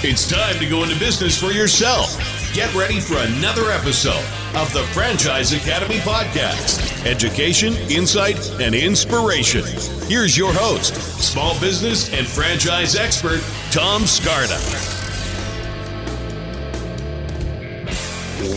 It's time to go into business for yourself. Get ready for another episode of the Franchise Academy podcast education, insight, and inspiration. Here's your host, small business and franchise expert, Tom Scarda.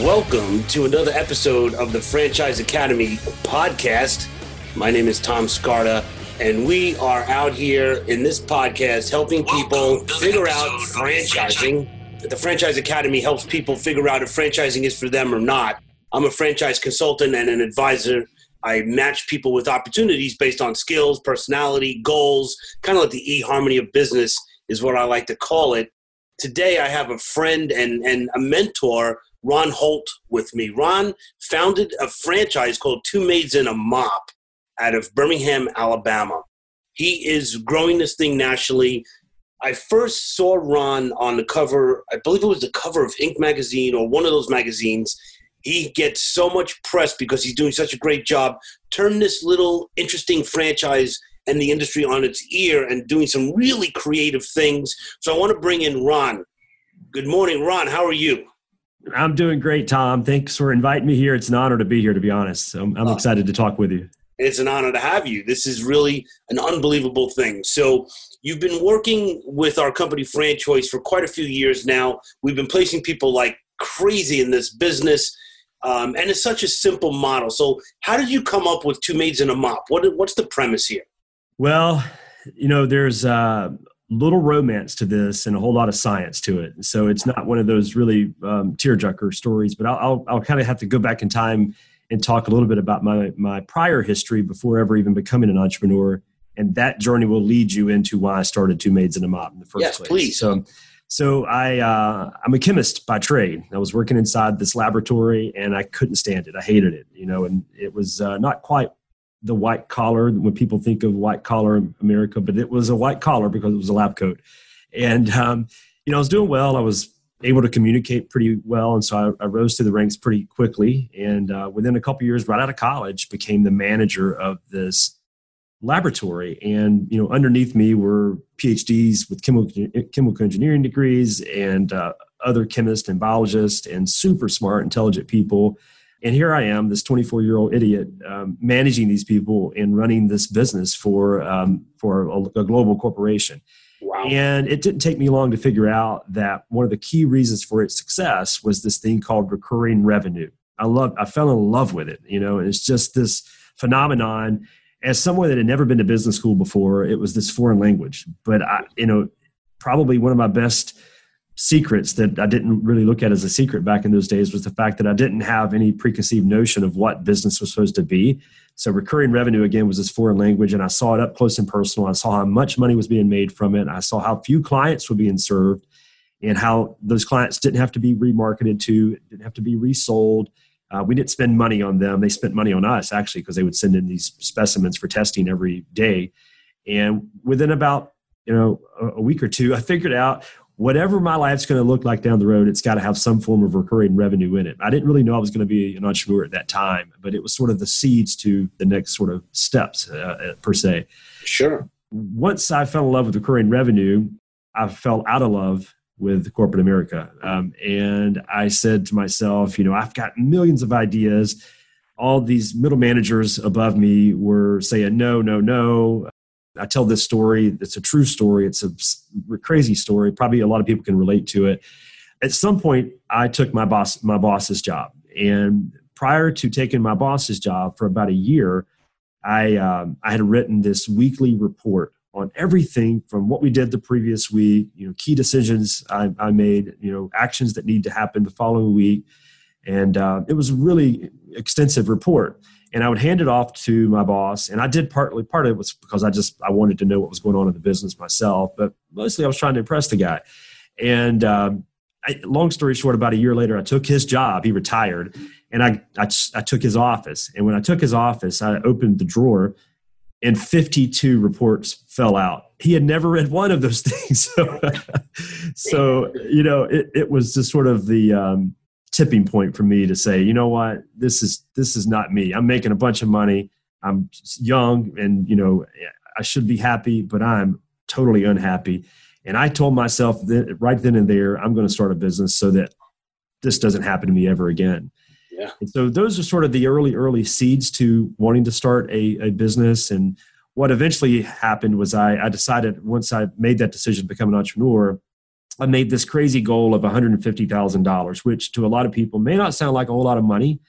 Welcome to another episode of the Franchise Academy podcast. My name is Tom Scarda and we are out here in this podcast helping people figure out franchising. The Franchise Academy helps people figure out if franchising is for them or not. I'm a franchise consultant and an advisor. I match people with opportunities based on skills, personality, goals, kind of like the e-harmony of business is what I like to call it. Today I have a friend and, and a mentor, Ron Holt, with me. Ron founded a franchise called Two Maids and a Mop out of Birmingham, Alabama. He is growing this thing nationally. I first saw Ron on the cover, I believe it was the cover of Inc. magazine or one of those magazines. He gets so much press because he's doing such a great job. Turn this little interesting franchise and the industry on its ear and doing some really creative things. So I want to bring in Ron. Good morning, Ron. How are you? I'm doing great, Tom. Thanks for inviting me here. It's an honor to be here, to be honest. I'm, I'm oh. excited to talk with you it's an honor to have you. This is really an unbelievable thing. So, you've been working with our company Franchise, for quite a few years now. We've been placing people like crazy in this business, um, and it's such a simple model. So, how did you come up with two maids and a mop? What, what's the premise here? Well, you know, there's a little romance to this and a whole lot of science to it. So it's not one of those really um, tearjerker stories, but I'll, I'll, I'll kind of have to go back in time and talk a little bit about my my prior history before ever even becoming an entrepreneur and that journey will lead you into why I started Two Maids and a Mop in the first yes, place. please. So, so I uh, I'm a chemist by trade. I was working inside this laboratory, and I couldn't stand it. I hated it, you know, and it was uh, not quite the white collar when people think of white collar America, but it was a white collar because it was a lab coat. And um, you know, I was doing well. I was able to communicate pretty well, and so I, I rose to the ranks pretty quickly. And uh, within a couple years, right out of college, became the manager of this laboratory. And you know, underneath me were PhDs with chemical chemical engineering degrees and uh, other chemists and biologists and super smart, intelligent people. And here I am, this 24 year old idiot, um, managing these people and running this business for um, for a, a global corporation. Wow. And it didn't take me long to figure out that one of the key reasons for its success was this thing called recurring revenue. I love I fell in love with it, you know, and it's just this phenomenon as someone that had never been to business school before, it was this foreign language. But I, you know, probably one of my best secrets that I didn't really look at as a secret back in those days was the fact that I didn't have any preconceived notion of what business was supposed to be. So recurring revenue again was this foreign language, and I saw it up close and personal. I saw how much money was being made from it. I saw how few clients were being served, and how those clients didn't have to be remarketed to, didn't have to be resold. Uh, we didn't spend money on them; they spent money on us actually because they would send in these specimens for testing every day. And within about you know a week or two, I figured out whatever my life's going to look like down the road, it's got to have some form of recurring revenue in it. I didn't really know I was going to be an entrepreneur at that time, but it was sort of the seeds to the next sort of steps uh, uh, per se. Sure. Once I fell in love with recurring revenue, I fell out of love with corporate America. Um, and I said to myself, you know, I've got millions of ideas. All these middle managers above me were saying, no, no, no. I tell this story. It's a true story. It's a crazy story. Probably a lot of people can relate to it. At some point, I took my boss my boss's job, and prior to taking my boss's job for about a year, I um, I had written this weekly report on everything from what we did the previous week, you know, key decisions I, I made, you know, actions that need to happen the following week, and uh, it was a really extensive report and I would hand it off to my boss. And I did partly part of it was because I just I wanted to know what was going on in the business myself, but mostly I was trying to impress the guy. And um, I, long story short, about a year later, I took his job. He retired, and I, I I took his office. And when I took his office, I opened the drawer, and 52 reports fell out. He had never read one of those things. So, so you know, it, it was just sort of the um, tipping point for me to say, you know what, this is this is not me. I'm making a bunch of money. I'm young, and you know, I should be happy, but I'm totally unhappy. And I told myself that right then and there, I'm going to start a business so that this doesn't happen to me ever again. Yeah. And so those are sort of the early, early seeds to wanting to start a, a business. And what eventually happened was I, I decided once I made that decision to become an entrepreneur, I made this crazy goal of $150,000, which to a lot of people may not sound like a whole lot of money.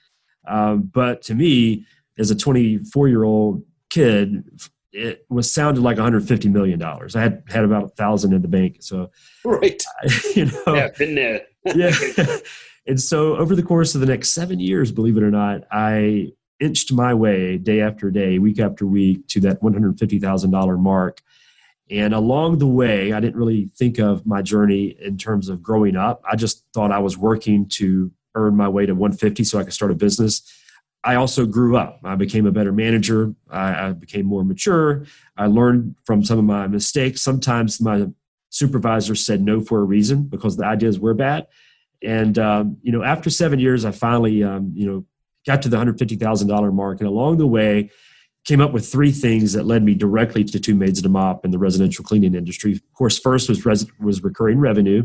Um, but to me, as a 24 year old kid, it was sounded like 150 million dollars. I had had about a thousand in the bank, so right, you know, yeah, been there, yeah. And so over the course of the next seven years, believe it or not, I inched my way day after day, week after week to that $150,000 mark. And along the way, I didn't really think of my journey in terms of growing up. I just thought I was working to earn my way to 150 so I could start a business. I also grew up. I became a better manager. I, I, became more mature. I learned from some of my mistakes. Sometimes my supervisor said no for a reason because the ideas were bad. And um, you know, after seven years, I finally um, you know got to the hundred fifty thousand dollar mark, and along the way, came up with three things that led me directly to two maids and a mop in the residential cleaning industry. Of course, first was res- was recurring revenue.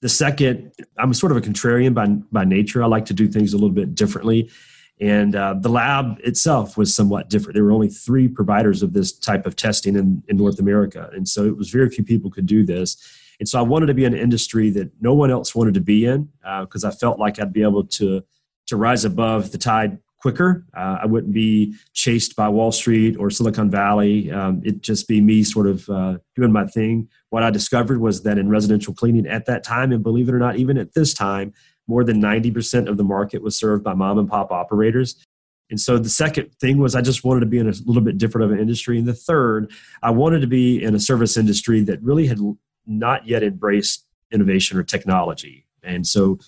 The second, I'm sort of a contrarian by by nature. I like to do things a little bit differently. And uh, the lab itself was somewhat different. There were only three providers of this type of testing in, in North America. And so it was very few people could do this. And so I wanted to be in an industry that no one else wanted to be in because uh, I felt like I'd be able to, to rise above the tide quicker. Uh, I wouldn't be chased by Wall Street or Silicon Valley. Um, it'd just be me sort of uh, doing my thing. What I discovered was that in residential cleaning at that time, and believe it or not, even at this time, more than 90% of the market was served by mom and pop operators. And so the second thing was I just wanted to be in a little bit different of an industry. And the third, I wanted to be in a service industry that really had not yet embraced innovation or technology. And so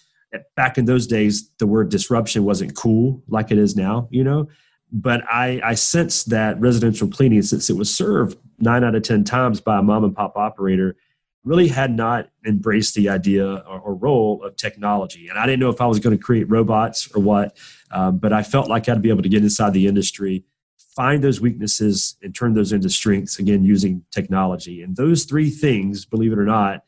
back in those days, the word disruption wasn't cool like it is now, you know. But I, I sensed that residential cleaning, since it was served nine out of 10 times by a mom and pop operator, really had not embraced the idea or, or, role of technology. And I didn't know if I was going to create robots or what, um, but I felt like I'd be able to get inside the industry, find those weaknesses, and turn those into strengths again using technology. And those three things, believe it or not,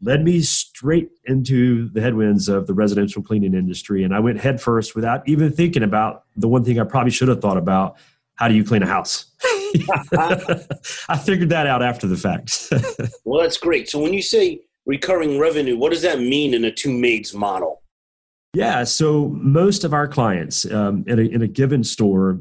led me straight into the headwinds of the residential cleaning industry. And I went headfirst without even thinking about the one thing I probably should have thought about how do you clean a house? I figured that out after the fact. well, that's great. So when you say recurring revenue, what does that mean in a two maids model? Yeah, so most of our clients um, in, a, in a given store,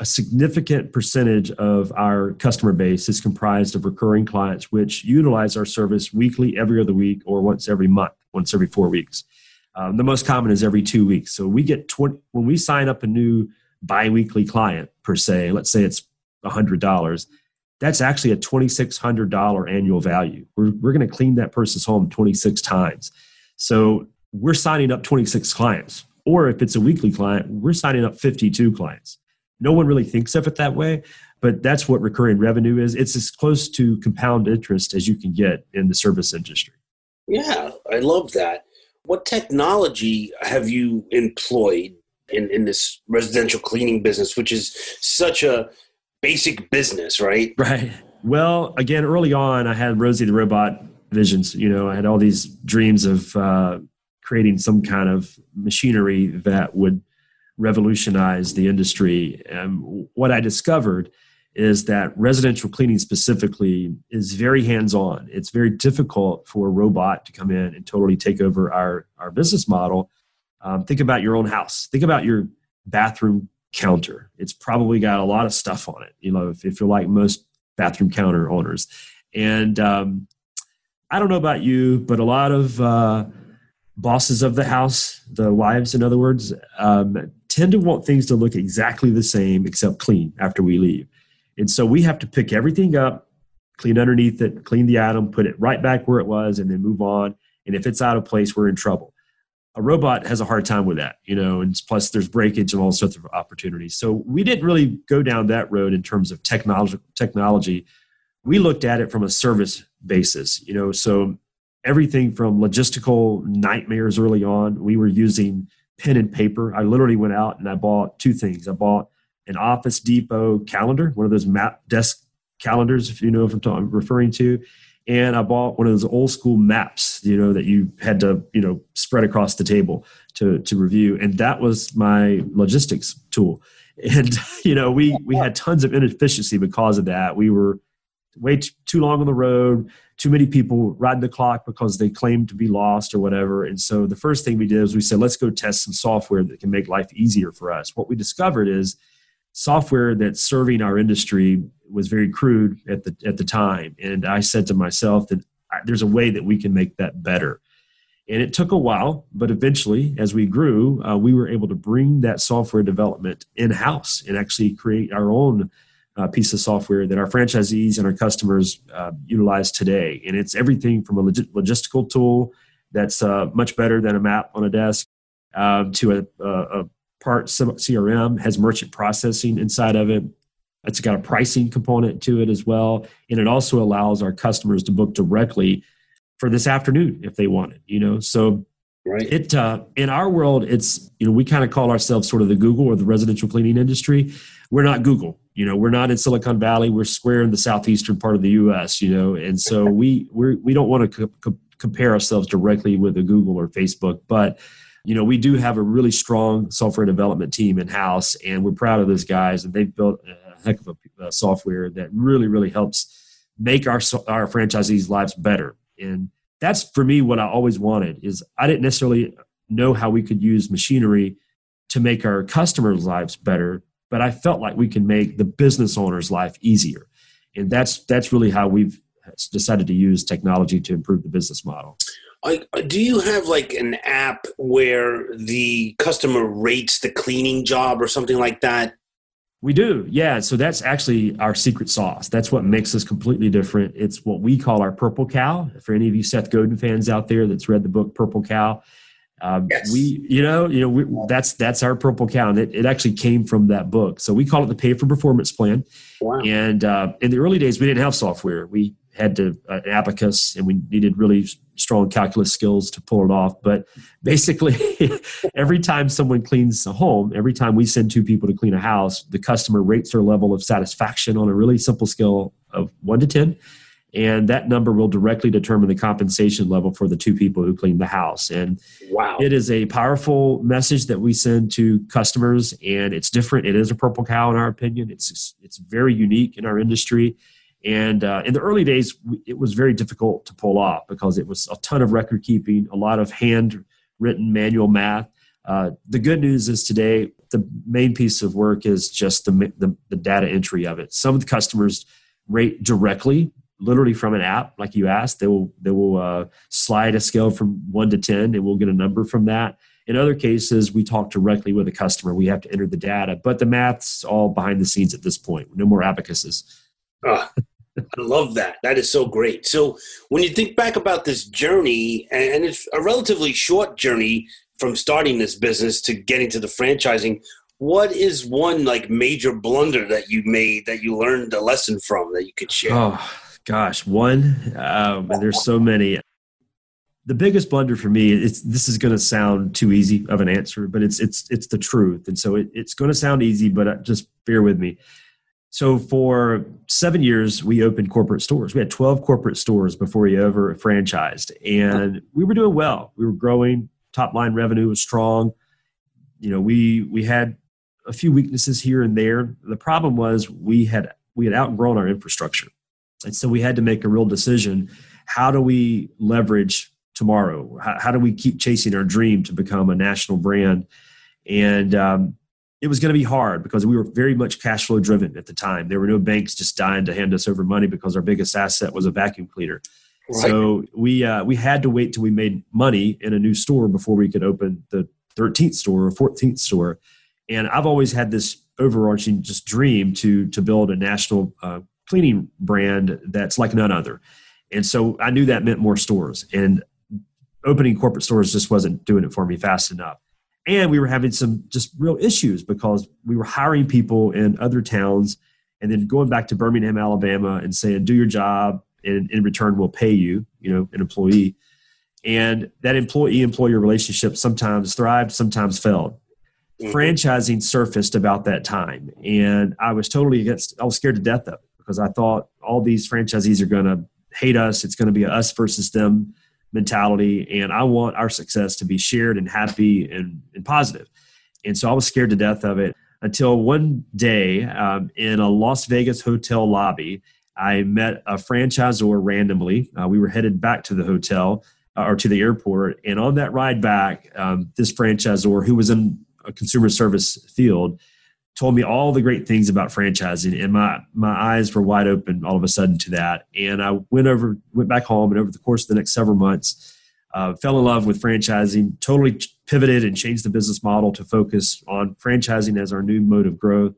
a significant percentage of our customer base is comprised of recurring clients, which utilize our service weekly, every other week, or once every month, once every four weeks. Um, the most common is every two weeks. So we get 20, when we sign up a new biweekly client per se, let's say it's $100, that's actually a $2,600 annual value. We're, we're going to clean that person's home 26 times. So we're signing up 26 clients. Or if it's a weekly client, we're signing up 52 clients. No one really thinks of it that way, but that's what recurring revenue is. It's as close to compound interest as you can get in the service industry. Yeah, I love that. What technology have you employed in, in this residential cleaning business, which is such a basic business, right? Right. Well, again, early on, I had Rosie the robot visions. You know, I had all these dreams of uh, creating some kind of machinery that would revolutionize the industry. And what I discovered is that residential cleaning specifically is very hands-on. It's very difficult for a robot to come in and totally take over our, our business model. Um, think about your own house. Think about your bathroom counter. It's probably got a lot of stuff on it, you know, if, if you're like most bathroom counter owners. And um, I don't know about you, but a lot of uh, bosses of the house, the wives, in other words, um, tend to want things to look exactly the same except clean after we leave. And so we have to pick everything up, clean underneath it, clean the item, put it right back where it was, and then move on. And if it's out of place, we're in trouble a robot has a hard time with that, you know, and plus there's breakage and all sorts of opportunities. So we didn't really go down that road in terms of technology. Technology, we looked at it from a service basis, you know. So everything from logistical nightmares early on, we were using pen and paper. I literally went out and I bought two things. I bought an Office Depot calendar, one of those map desk calendars, if you know what I'm referring to, and I bought one of those old school maps, you know, that you had to, you know, spread across the table to to review, and that was my logistics tool. And you know, we we had tons of inefficiency because of that. We were way too long on the road, too many people riding the clock because they claim to be lost or whatever. And so the first thing we did is we said, let's go test some software that can make life easier for us. What we discovered is software that's serving our industry was very crude at the at the time and i said to myself that there's a way that we can make that better and it took a while but eventually as we grew uh, we were able to bring that software development in house and actually create our own uh, piece of software that our franchisees and our customers uh, utilize today and it's everything from a log- logistical tool that's uh, much better than a map on a desk um, to a, a, a part CRM has merchant processing inside of it. It's got a pricing component to it as well, and it also allows our customers to book directly for this afternoon if they want it. You know, so right. it uh, in our world, it's you know we kind of call ourselves sort of the Google or the residential cleaning industry. We're not Google. You know, we're not in Silicon Valley. We're square in the southeastern part of the U.S. You know, and so we we're, we don't want to co- co- compare ourselves directly with a Google or Facebook, but you know, we do have a really strong software development team in house, and we're proud of those guys. And they've built a heck of a, a software that really, really helps make our our franchisees' lives better. And that's for me what I always wanted. Is I didn't necessarily know how we could use machinery to make our customers' lives better, but I felt like we can make the business owner's life easier, and that's that's really how we've decided to use technology to improve the business model. Uh, do you have like an app where the customer rates the cleaning job or something like that? We do, yeah. So that's actually our secret sauce. That's what makes us completely different. It's what we call our purple cow. For any of you Seth Godin fans out there that's read the book Purple Cow, um, yes. we, you know, you know, we, that's that's our purple cow, and it, it actually came from that book. So we call it the Pay for Performance Plan. Wow. And uh, in the early days, we didn't have software. We had to uh, an abacus, and we needed really strong calculus skills to pull it off. But basically, every time someone cleans a home, every time we send two people to clean a house, the customer rates their level of satisfaction on a really simple scale of one to ten. And that number will directly determine the compensation level for the two people who clean the house. And wow, it is a powerful message that we send to customers, and it's different. It is a purple cow, in our opinion. It's it's very unique in our industry and uh, in the early days, it was very difficult to pull off because it was a ton of record keeping, a lot of handwritten manual math. Uh, the good news is today, the main piece of work is just the, the, the data entry of it. Some of the customers rate directly, literally from an app, like you asked. They will they will uh, slide a scale from one to ten, and we'll get a number from that. In other cases, we talk directly with a customer. We have to enter the data, but the math's all behind the scenes at this point. No more abacuses. Oh, I love that. That is so great. So when you think back about this journey, and it's a relatively short journey from starting this business to getting to the franchising, what is one like major blunder that you made that you learned a lesson from that you could share? Oh gosh, one. Um, and there's so many. The biggest blunder for me, it's this is going to sound too easy of an answer, but it's it's it's the truth, and so it, it's going to sound easy, but uh, just bear with me so for seven years, we opened corporate stores. We had 12 corporate stores before we ever franchised, and we were doing well. We were growing. Top line revenue was strong. You know, we we had a few weaknesses here and there. The problem was we had we had outgrown our infrastructure, and so we had to make a real decision. How do we leverage tomorrow? How, how do we keep chasing our dream to become a national brand? And um, it was going to be hard because we were very much cash flow driven at the time. There were no banks just dying to hand us over money because our biggest asset was a vacuum cleaner. Right. So we uh, we had to wait till we made money in a new store before we could open the 13th store or 14th store. And I've always had this overarching just dream to to build a national uh, cleaning brand that's like none other. And so I knew that meant more stores. And opening corporate stores just wasn't doing it for me fast enough and we were having some just real issues because we were hiring people in other towns and then going back to birmingham alabama and saying do your job and in return we'll pay you you know an employee and that employee employer relationship sometimes thrived sometimes failed mm-hmm. franchising surfaced about that time and i was totally against i was scared to death of it because i thought all these franchisees are going to hate us. It's going to be a us versus them mentality. And I want our success to be shared and happy and, and positive. And so I was scared to death of it until one day um, in a Las Vegas hotel lobby, I met a franchisor randomly. Uh, we were headed back to the hotel uh, or to the airport. And on that ride back, um, this franchisor who was in a consumer service field told me all the great things about franchising and my my eyes were wide open all of a sudden to that. And i went over went back home and over the course of the next several months uh, fell in love with franchising totally pivoted and changed the business model to focus on franchising as our new mode of growth.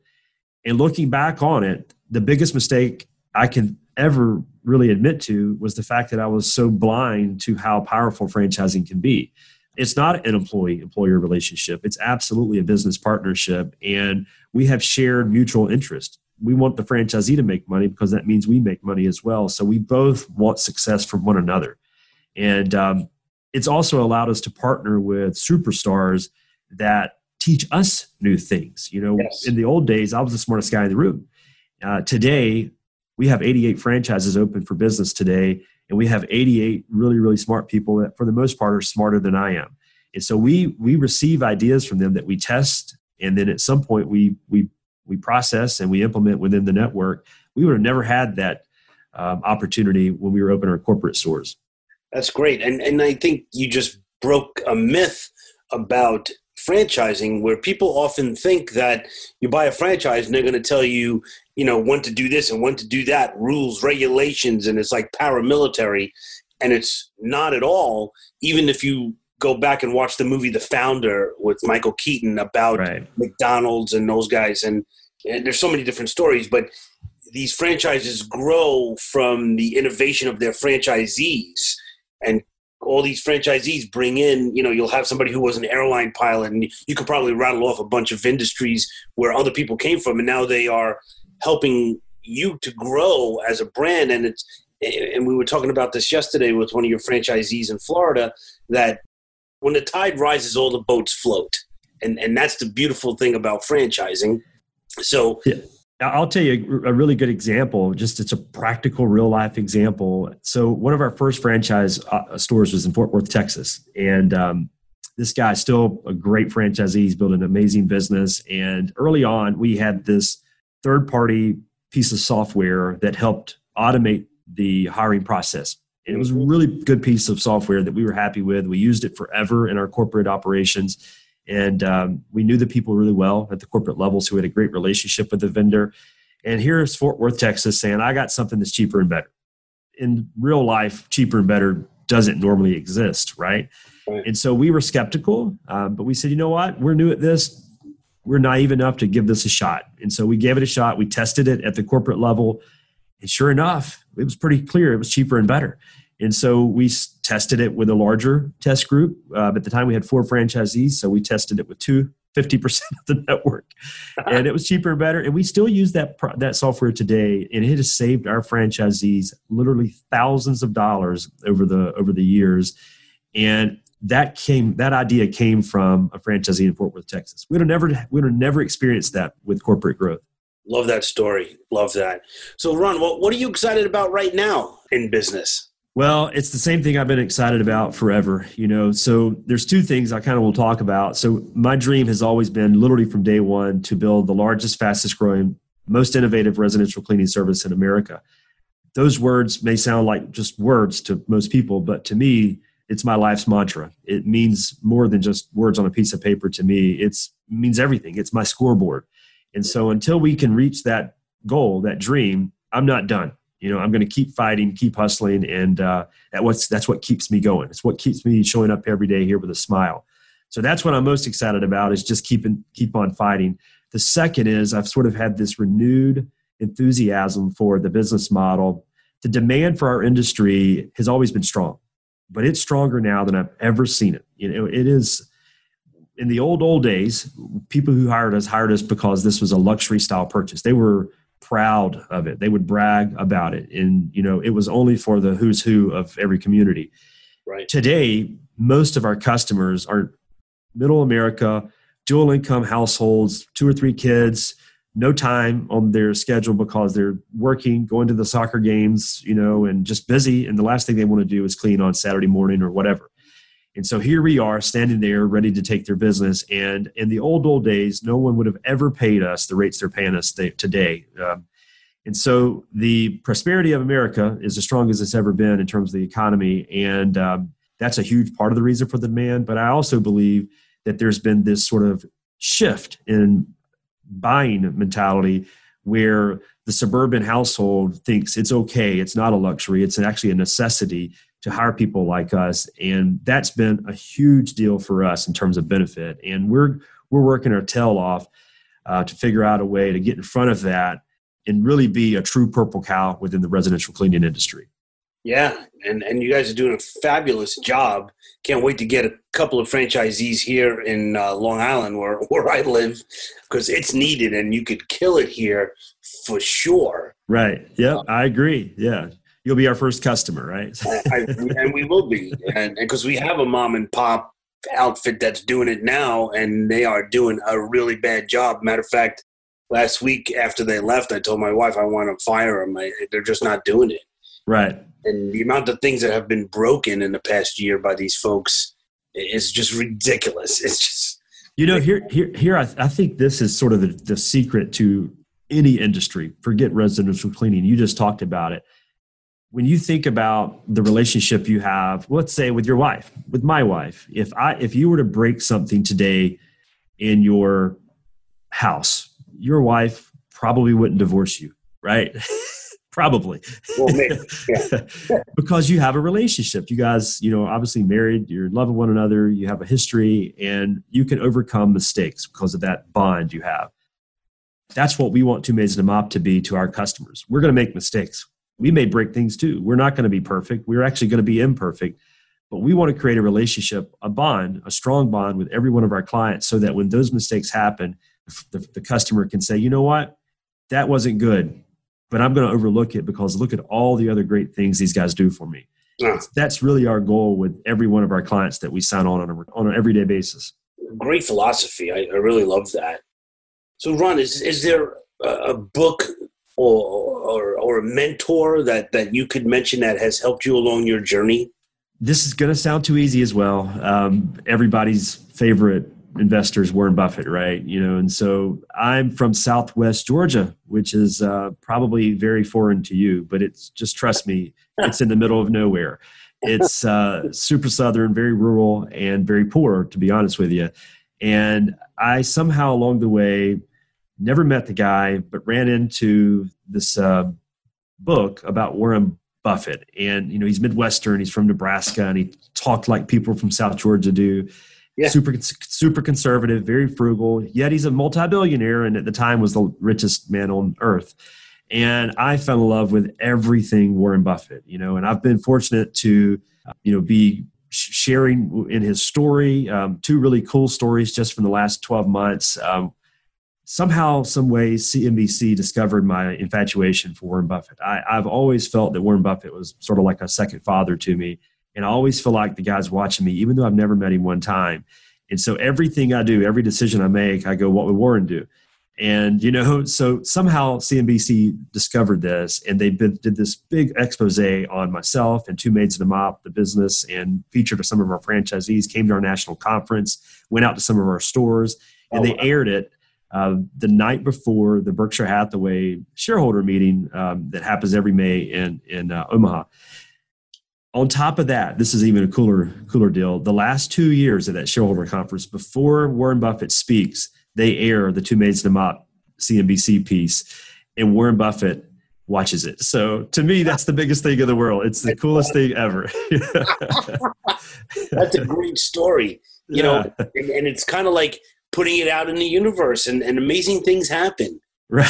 And looking back on it the biggest mistake i can ever really admit to was the fact that i was so blind to how powerful franchising can be it's not an employee employer relationship. It's absolutely a business partnership and we have shared mutual interest. We want the franchisee to make money because that means we make money as well. So we both want success from one another. And um, it's also allowed us to partner with superstars that teach us new things. You know yes. in the old days i was the smartest guy in the room. Uh, today we have 88 franchises open for business today and we have 88 really really smart people that for the most part are smarter than i am. And so we we receive ideas from them that we test and then at some point we we we process and we implement within the network. We would have never had that um, opportunity when we were opening our corporate stores. That's great. And and i think you just broke a myth about franchising where people often think that you buy a franchise and they're going to tell you you know when to do this and when to do that rules regulations and it's like paramilitary and it's not at all even if you go back and watch the movie the founder with michael keaton about right. mcdonald's and those guys and, and there's so many different stories but these franchises grow from the innovation of their franchisees and all these franchisees bring in, you know, you'll have somebody who was an airline pilot, and you could probably rattle off a bunch of industries where other people came from, and now they are helping you to grow as a brand. And it's, and we were talking about this yesterday with one of your franchisees in Florida that when the tide rises, all the boats float, and and that's the beautiful thing about franchising. So. Yeah I'll tell you a really good example. Just it's a practical, real life example. So one of our first franchise uh, stores was in Fort Worth, Texas, and um, this guy is still a great franchisee. He's built an amazing business. And early on, we had this third party piece of software that helped automate the hiring process. And it was a really good piece of software that we were happy with. We used it forever in our corporate operations and um, we knew the people really well at the corporate levels who had a great relationship with the vendor. And here's Fort Worth, Texas saying, I got something that's cheaper and better. In real life, cheaper and better doesn't normally exist, right? right. And so we were skeptical, um, but we said, you know what? We're new at this. We're naive enough to give this a shot. And so we gave it a shot. We tested it at the corporate level. And sure enough, it was pretty clear it was cheaper and better. And so we tested it with a larger test group. Uh, at the time, we had four franchisees, so we tested it with two, 50% of the network. and it was cheaper and better. And we still use that, that software today, and it has saved our franchisees literally thousands of dollars over the, over the years. And that came that idea came from a franchisee in Fort Worth, Texas. We'd have never we'd have never experienced that with corporate growth. Love that story. Love that. So, Ron, what, what are you excited about right now in business? Well, it's the same thing I've been excited about forever, you know. So there's two things I kind of will talk about. So my dream has always been literally from day one to build the largest, fastest growing, most innovative residential cleaning service in America. Those words may sound like just words to most people, but to me, it's my life's mantra. It means more than just words on a piece of paper to me. It's it means everything. It's my scoreboard. And so until we can reach that goal, that dream, I'm not done you know i'm going to keep fighting keep hustling and uh, that what's, that's what keeps me going. It's what keeps me showing up every day here with a smile. So that's what i'm most excited about is just keeping keep on fighting. The second is i've sort of had this renewed enthusiasm for the business model. The demand for our industry has always been strong but it's stronger now than i've ever seen it. You know it is in the old old days people who hired us hired us because this was a luxury style purchase. They were proud of it. They would brag about it. And, you know, it was only for the who's who of every community. Right. Today, most of our customers are middle America, dual income households, two or three kids, no time on their schedule because they're working, going to the soccer games, you know, and just busy. And the last thing they want to do is clean on Saturday morning or whatever. And so here we are standing there ready to take their business. And in the old, old days, no one would have ever paid us the rates they're paying us today. Um, and so the prosperity of America is as strong as it's ever been in terms of the economy. And um, that's a huge part of the reason for the demand. But I also believe that there's been this sort of shift in buying mentality where the suburban household thinks it's okay, it's not a luxury, it's actually a necessity to hire people like us. And that's been a huge deal for us in terms of benefit. And we're we're working our tail off uh, to figure out a way to get in front of that and really be a true purple cow within the residential cleaning industry. Yeah, and and you guys are doing a fabulous job. Can't wait to get a couple of franchisees here in uh, Long Island, where where I live, because it's needed, and you could kill it here for sure. Right. Yeah, I agree. Yeah, you'll be our first customer, right? I, and we will be, and because we have a mom and pop outfit that's doing it now, and they are doing a really bad job. Matter of fact, last week after they left, I told my wife I want to fire them. I, they're just not doing it. Right. And the amount of things that have been broken in the past year by these folks is just ridiculous. It's just. You know, here, here, here. I, I think this is sort of the, the secret to any industry. Forget residential cleaning. You just talked about it. When you think about the relationship you have, let's say with your wife, with my wife, if I, if you were to break something today in your house, your wife probably wouldn't divorce you, right? probably. Well, yeah. because you have a relationship. You guys you know obviously married you're loving one another you have a history and you can overcome mistakes because of that bond you have. That's what we want two maids and a mop to be to our customers. We're going to make mistakes. We may break things too. We're not going to be perfect. We're actually going to be imperfect. But we want to create a relationship a bond a strong bond with every one of our clients so that when those mistakes happen the, the customer can say you know what? That wasn't good but I'm going to overlook it because look at all the other great things these guys do for me. Yeah. That's really our goal with every one of our clients that we sign on on, a, on an everyday basis. Great philosophy. I, I really love that. So, Ron, is is there a book or, or, or a mentor that that you could mention that has helped you along your journey? This is going to sound too easy as well. Um, everybody's favorite investors Warren Buffett, right? You know, and so I'm from Southwest Georgia, which is uh, probably very foreign to you, but it's just trust me, it's in the middle of nowhere. It's uh, super southern, very rural, and very poor, to be honest with you. And I somehow along the way never met the guy, but ran into this uh, book about Warren Buffett. And you know, he's Midwestern, he's from Nebraska, and he talked like people from South Georgia do yeah. super super conservative, very frugal. Yet he's a multi-billionaire, and at the time was the richest man on earth. And I fell in love with everything Warren Buffett, you know. And I've been fortunate to, you know, be sharing in his story um, two really cool stories just from the last 12 months. Um, somehow, some way, CNBC discovered my infatuation for Warren Buffett. I, I've always felt that Warren Buffett was sort of like a second father to me and I always feel like the guy's watching me, even though I've never met him one time. And so everything I do, every decision I make, I go, what would Warren do? And, you know, so somehow CNBC discovered this and they did this big expose on myself and Two Maids of the Mop, the business, and featured some of our franchisees, came to our national conference, went out to some of our stores, and oh, they wow. aired it uh, the night before the Berkshire Hathaway shareholder meeting um, that happens every May in, in uh, Omaha on top of that, this is even a cooler cooler deal. The last two years of that shareholder conference, before Warren Buffett speaks, they air the Two Maids and a Mop CNBC piece, and Warren Buffett watches it. So to me, that's the biggest thing in the world. It's the coolest thing ever. that's a great story, you yeah. know, and, and it's kind of like putting it out in the universe, and, and amazing things happen. Right.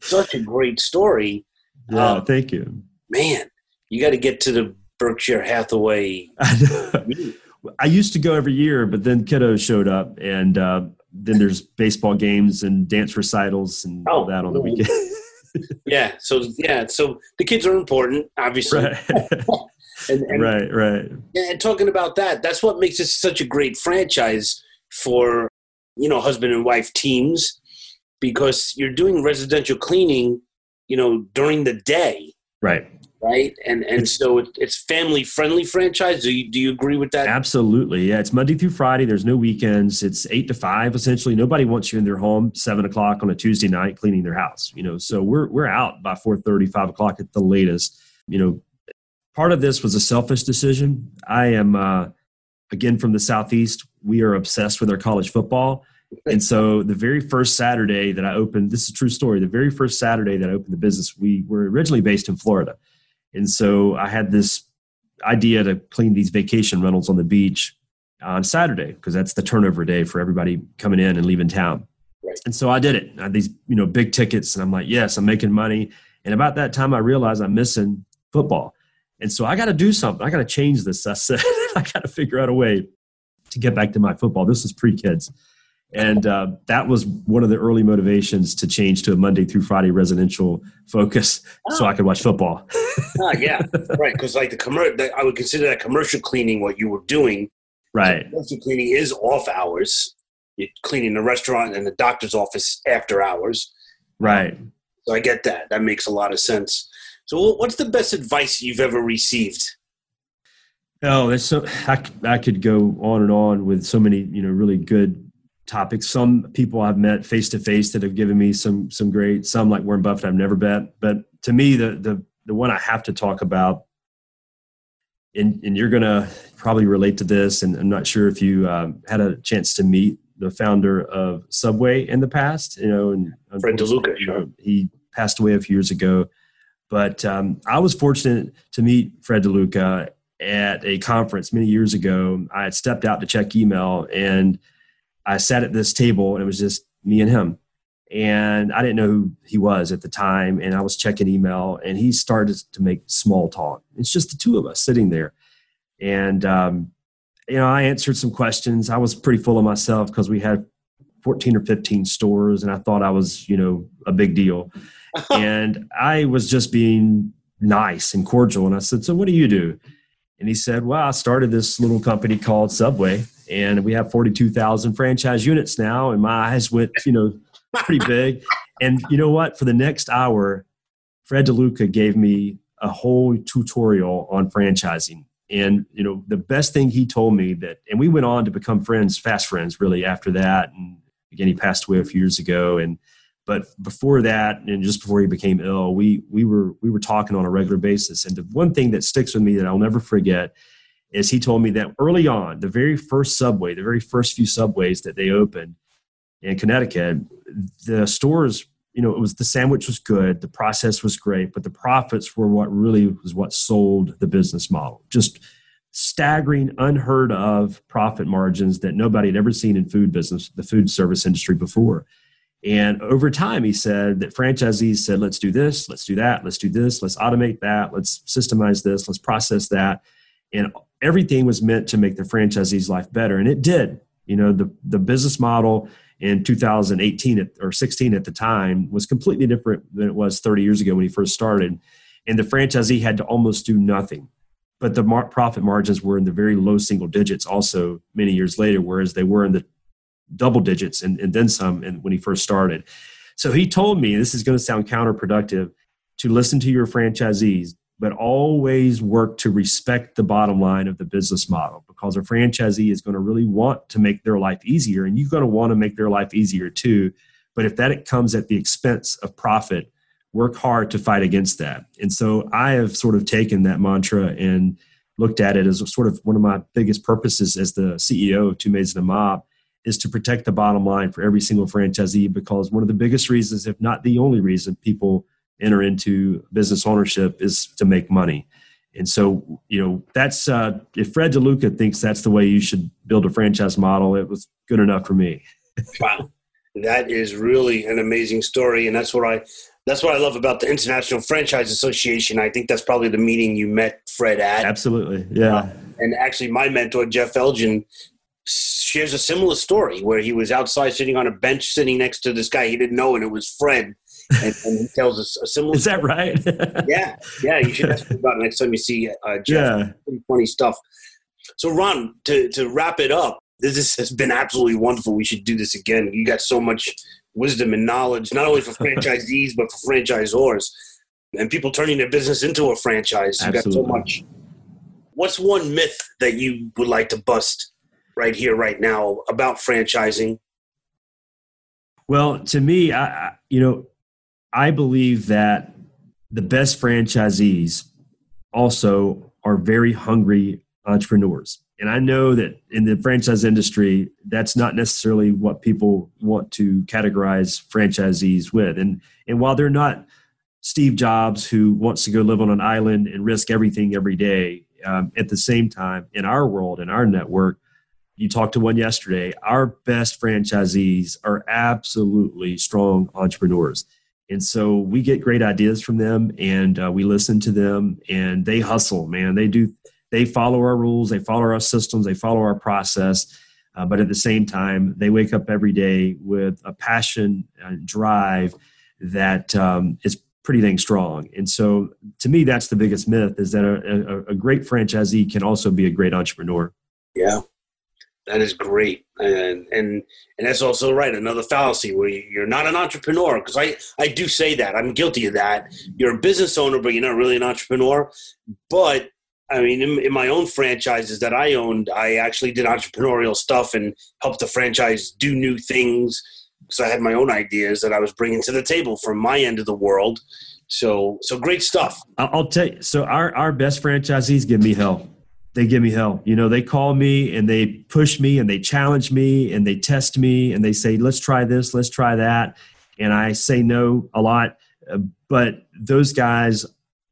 Such a great story. Yeah, um, thank you. Man, you got to get to the Berkshire Hathaway. I used to go every year, but then kiddos showed up, and uh, then there's baseball games and dance recitals and oh, all that on the weekend. yeah, so yeah, so the kids are important, obviously. Right. and, and, right, right. And talking about that, that's what makes this such a great franchise for you know husband and wife teams because you're doing residential cleaning, you know, during the day, Right. Right? And and so it, it's family friendly franchise. Do you do you agree with that? Absolutely. Yeah. It's Monday through Friday. There's no weekends. It's eight to five essentially. Nobody wants you in their home seven o'clock on a Tuesday night cleaning their house. You know, so we're we're out by 4 5 o'clock at the latest. You know, part of this was a selfish decision. I am uh again from the southeast. We are obsessed with our college football. And so the very first Saturday that I opened, this is a true story. The very first Saturday that I opened the business, we were originally based in Florida. And so I had this idea to clean these vacation rentals on the beach on Saturday because that's the turnover day for everybody coming in and leaving town. Right. And so I did it. I had these, you know, big tickets and I'm like, yes, I'm making money. And about that time I realized I'm missing football. And so I got to do something. I got to change this. I said, I got to figure out a way to get back to my football. This is pre kids. And uh, that was one of the early motivations to change to a Monday through Friday residential focus so I could watch football. ah, yeah, right. Because like the commercial, I would consider that commercial cleaning what you were doing. right. Commercial cleaning is off hours. You're cleaning the restaurant and the doctor's office after hours. Right. So I get that. That makes a lot of sense. So what's the best advice you've ever received? Oh, there's so I, I could go on and on with so many, you know, really good topics. Some people I've met face to face that have given me some some great. Some like Warren Buffett I've never met, but to me the the the one I have to talk about, and and you're gonna probably relate to this, and I'm not sure if you um, had a chance to meet the founder of Subway in the past, you know, and Fred DeLuca, you know, he passed away a few years ago. But um, I was fortunate to meet Fred DeLuca at a conference many years ago. I had stepped out to check email and I sat at this table and it was just me and him. And I didn't know who he was at the time. And I was checking email and he started to make small talk. It's just the two of us sitting there. And, um, you know, I answered some questions. I was pretty full of myself because we had 14 or 15 stores and I thought I was, you know, a big deal. and I was just being nice and cordial. And I said, So what do you do? And he said, Well, I started this little company called Subway, and we have 42,000 franchise units now. And my eyes went, you know, pretty big. And you know what? For the next hour, Fred DeLuca gave me a whole tutorial on franchising. And you know, the best thing he told me that, and we went on to become friends, fast friends, really after that. And again, he passed away a few years ago. And but before that, and just before he became ill, we we were we were talking on a regular basis. And the one thing that sticks with me that I'll never forget is he told me that early on, the very first subway, the very first few subways that they opened in Connecticut, the stores, you know, it was the sandwich was good, the process was great, but the profits were what really was what sold the business model. Just staggering, unheard of profit margins that nobody had ever seen in food business, the food service industry before. And over time, he said that franchisees said, let's do this, let's do that, let's do this, let's automate that, let's systemize this, let's process that. And everything was meant to make the franchisee's life better. And it did. You know, the, the business model in 2018 or 16 at the time was completely different than it was 30 years ago when he first started. And the franchisee had to almost do nothing. But the mar- profit margins were in the very low single digits also many years later, whereas they were in the double digits and, and then some and when he first started. So he told me this is going to sound counterproductive to listen to your franchisees, but always work to respect the bottom line of the business model because a franchisee is going to really want to make their life easier and you're going to want to make their life easier too. But if that comes at the expense of profit, work hard to fight against that. And so I have sort of taken that mantra and looked at it as sort of one of my biggest purposes as the CEO of Two Maids and a Mop is to protect the bottom line for every single franchisee because one of the biggest reasons, if not the only reason, people enter into business ownership is to make money. And so, you know, that's uh, if Fred DeLuca thinks that's the way you should build a franchise model, it was good enough for me. wow, that is really an amazing story, and that's what I that's what I love about the International Franchise Association. I think that's probably the meeting you met Fred at. Absolutely, yeah. Uh, and actually, my mentor Jeff Elgin shares a similar story where he was outside sitting on a bench sitting next to this guy he didn't know and it was fred and, and he tells us a similar is that right yeah yeah you should ask him about it next time you see uh, jeff yeah. pretty funny stuff so ron to, to wrap it up this has been absolutely wonderful we should do this again you got so much wisdom and knowledge, not only for franchisees but for franchisors and people turning their business into a franchise. You got so much. What's one myth that you would like to bust right here, right now about franchising? Well, to me, I, you know, I believe that the best franchisees also are very hungry entrepreneurs. And I know that in the franchise industry, that's not necessarily what people want to categorize franchisees with. And and while they're not Steve Jobs who wants to go live on an island and risk everything every day, um, at the same time, in our world, in our network, you talked to one yesterday. Our best franchisees are absolutely strong entrepreneurs. And so we get great ideas from them and uh, we listen to them and they hustle, man. They do, they follow our rules, they follow our systems, they follow our process. Uh, but at the same time, they wake up every day with a passion and drive that um, is pretty dang strong. And so to me, that's the biggest myth is that a, a, a great franchisee can also be a great entrepreneur. Yeah. That is great, and and and that's also right. Another fallacy where you're not an entrepreneur because I I do say that I'm guilty of that. You're a business owner, but you're not really an entrepreneur. But I mean, in, in my own franchises that I owned, I actually did entrepreneurial stuff and helped the franchise do new things. because I had my own ideas that I was bringing to the table from my end of the world. So so great stuff. I'll tell you. So our our best franchisees give me hell they give me hell. You know, they call me and they push me and they challenge me and they test me and they say, let's try this, let's try that. And I say no a lot. Uh, but those guys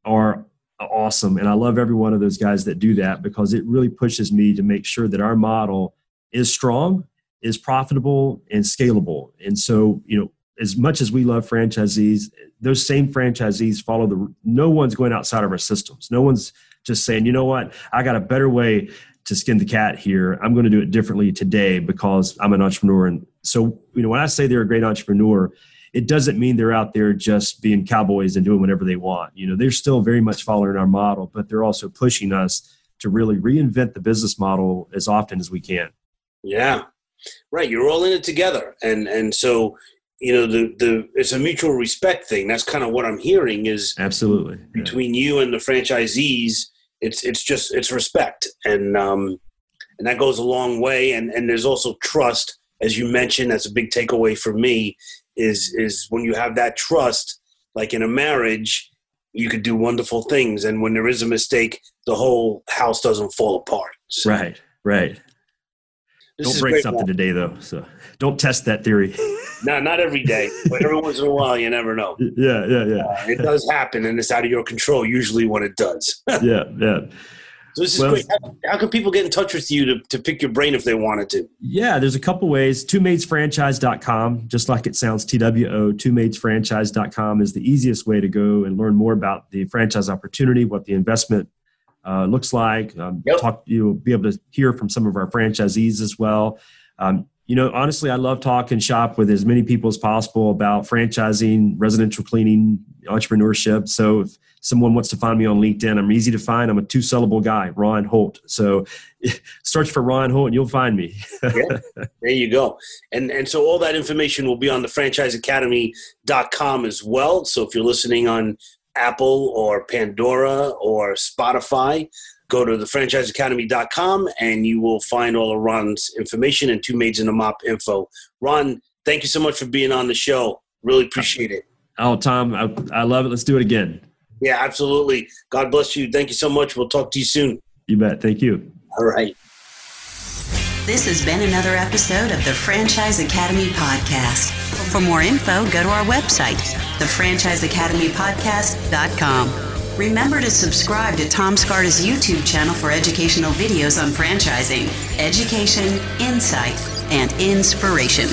are awesome. And I love every one of those guys that do that because it really pushes me to make sure that our model is strong, is profitable, and scalable. And so, you know, as much as we love franchisees, those same franchisees follow the no one's going outside of our systems. No one's just saying, you know what, I got a better way to skin the cat here. I'm going to do it differently today because I'm an entrepreneur. And so, you know, when I say they're a great entrepreneur, it doesn't mean they're out there just being cowboys and doing whatever they want. You know, they're still very much following our model, but they're also pushing us to really reinvent the business model as often as we can. Yeah. Right. You're all in it together. And and so you know the the it's a mutual respect thing that's kind of what i'm hearing is absolutely between yeah. you and the franchisees it's it's just it's respect. And um and that goes a long way. And and there's also trust as you mentioned that's a big takeaway for me is is when you have that trust like in a marriage you could do wonderful things. And when there is a mistake the whole house doesn't fall apart. So. right right this don't break something today though so don't test that theory no not every day but every once in a while you never know yeah yeah yeah uh, it does happen and it's out of your control usually when it does yeah yeah so this is well, great. How, how, can people get in touch with you to, to pick your brain if they wanted to? Yeah, there's a couple ways. TwoMaidsFranchise.com, just like it sounds, TWO, TwoMaidsFranchise.com is the easiest way to go and learn more about the franchise opportunity, what the investment uh, looks like. Um, yep. Talk, you'll be able to hear from some of our franchisees as well. Um, you know, honestly, I love talking shop with as many people as possible about franchising, residential cleaning, entrepreneurship. So if someone wants to find me on LinkedIn, I'm easy to find. I'm a two syllable guy, Ron Holt. So search for Ron Holt and you'll find me. yeah, there you go. And and so all that information will be on the franchiseacademy.com as well. So if you're listening on Apple or Pandora or Spotify, go to the franchiseacademy.com and you will find all of Ron's information and two maids in the mop info. Ron, thank you so much for being on the show. Really appreciate it. Oh, Tom, I, I love it. Let's do it again. Yeah, absolutely. God bless you. Thank you so much. We'll talk to you soon. You bet. Thank you. All right. This has been another episode of the Franchise Academy Podcast. For more info, go to our website, thefranchiseacademypodcast.com. Remember to subscribe to Tom Scarda's YouTube channel for educational videos on franchising, education, insight, and inspiration.